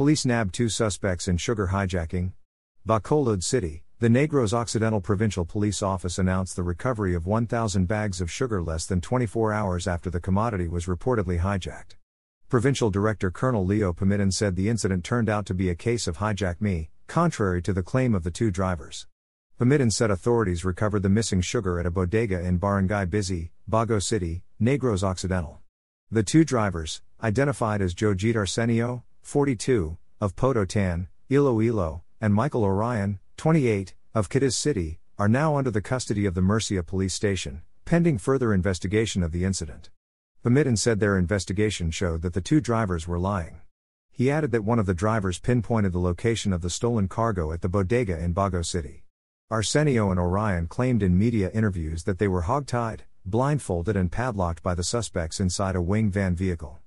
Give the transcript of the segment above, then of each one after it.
Police nabbed two suspects in sugar hijacking. Bacolod City, the Negros Occidental Provincial Police Office announced the recovery of 1,000 bags of sugar less than 24 hours after the commodity was reportedly hijacked. Provincial Director Colonel Leo Pamittan said the incident turned out to be a case of hijack me, contrary to the claim of the two drivers. Pamittan said authorities recovered the missing sugar at a bodega in Barangay Busay, Bago City, Negros Occidental. The two drivers, identified as Jojit Arsenio, 42, of Pototan, Iloilo, and Michael Orion, 28, of Cadiz City, are now under the custody of the Murcia police station, pending further investigation of the incident. Pamittan said their investigation showed that the two drivers were lying. He added that one of the drivers pinpointed the location of the stolen cargo at the bodega in Bago City. Arsenio and Orion claimed in media interviews that they were hogtied, blindfolded, and padlocked by the suspects inside a wing van vehicle.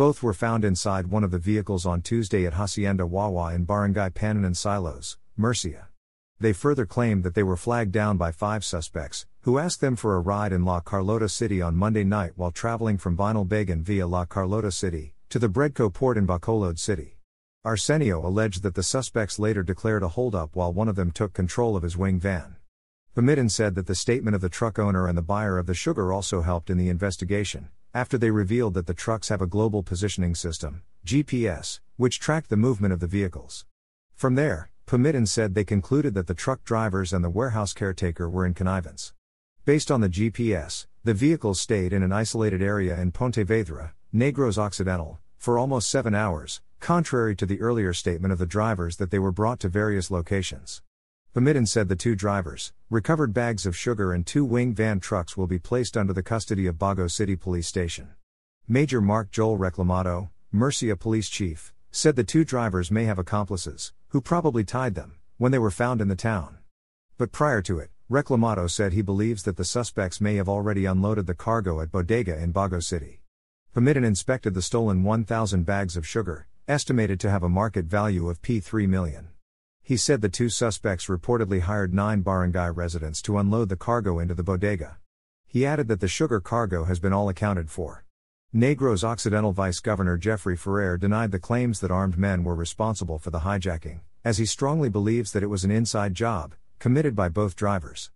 Both were found inside one of the vehicles on Tuesday at Hacienda Wawa in Barangay Pandanon Silos, Murcia. They further claimed that they were flagged down by five suspects, who asked them for a ride in La Carlota City on Monday night while traveling from Binalbagan via La Carlota City to the Bredco port in Bacolod City. Arsenio alleged that the suspects later declared a holdup while one of them took control of his wing van. Pamittan said that the statement of the truck owner and the buyer of the sugar also helped in the investigation, after they revealed that the trucks have a global positioning system, GPS, which tracked the movement of the vehicles. From there, Pamittan said they concluded that the truck drivers and the warehouse caretaker were in connivance. Based on the GPS, the vehicles stayed in an isolated area in Pontevedra, Negros Occidental, for almost seven hours, contrary to the earlier statement of the drivers that they were brought to various locations. Pamittan said the two drivers, recovered bags of sugar, and two wing van trucks will be placed under the custody of Bago City Police Station. Major Mark Joel Reclamado, Murcia Police Chief, said the two drivers may have accomplices, who probably tied them, when they were found in the town. But prior to it, Reclamado said he believes that the suspects may have already unloaded the cargo at Bodega in Bago City. Pamittan inspected the stolen 1,000 bags of sugar, estimated to have a market value of P3 million. He said the two suspects reportedly hired nine barangay residents to unload the cargo into the bodega. He added that the sugar cargo has been all accounted for. Negros Occidental Vice Governor Jeffrey Ferrer denied the claims that armed men were responsible for the hijacking, as he strongly believes that it was an inside job, committed by both drivers.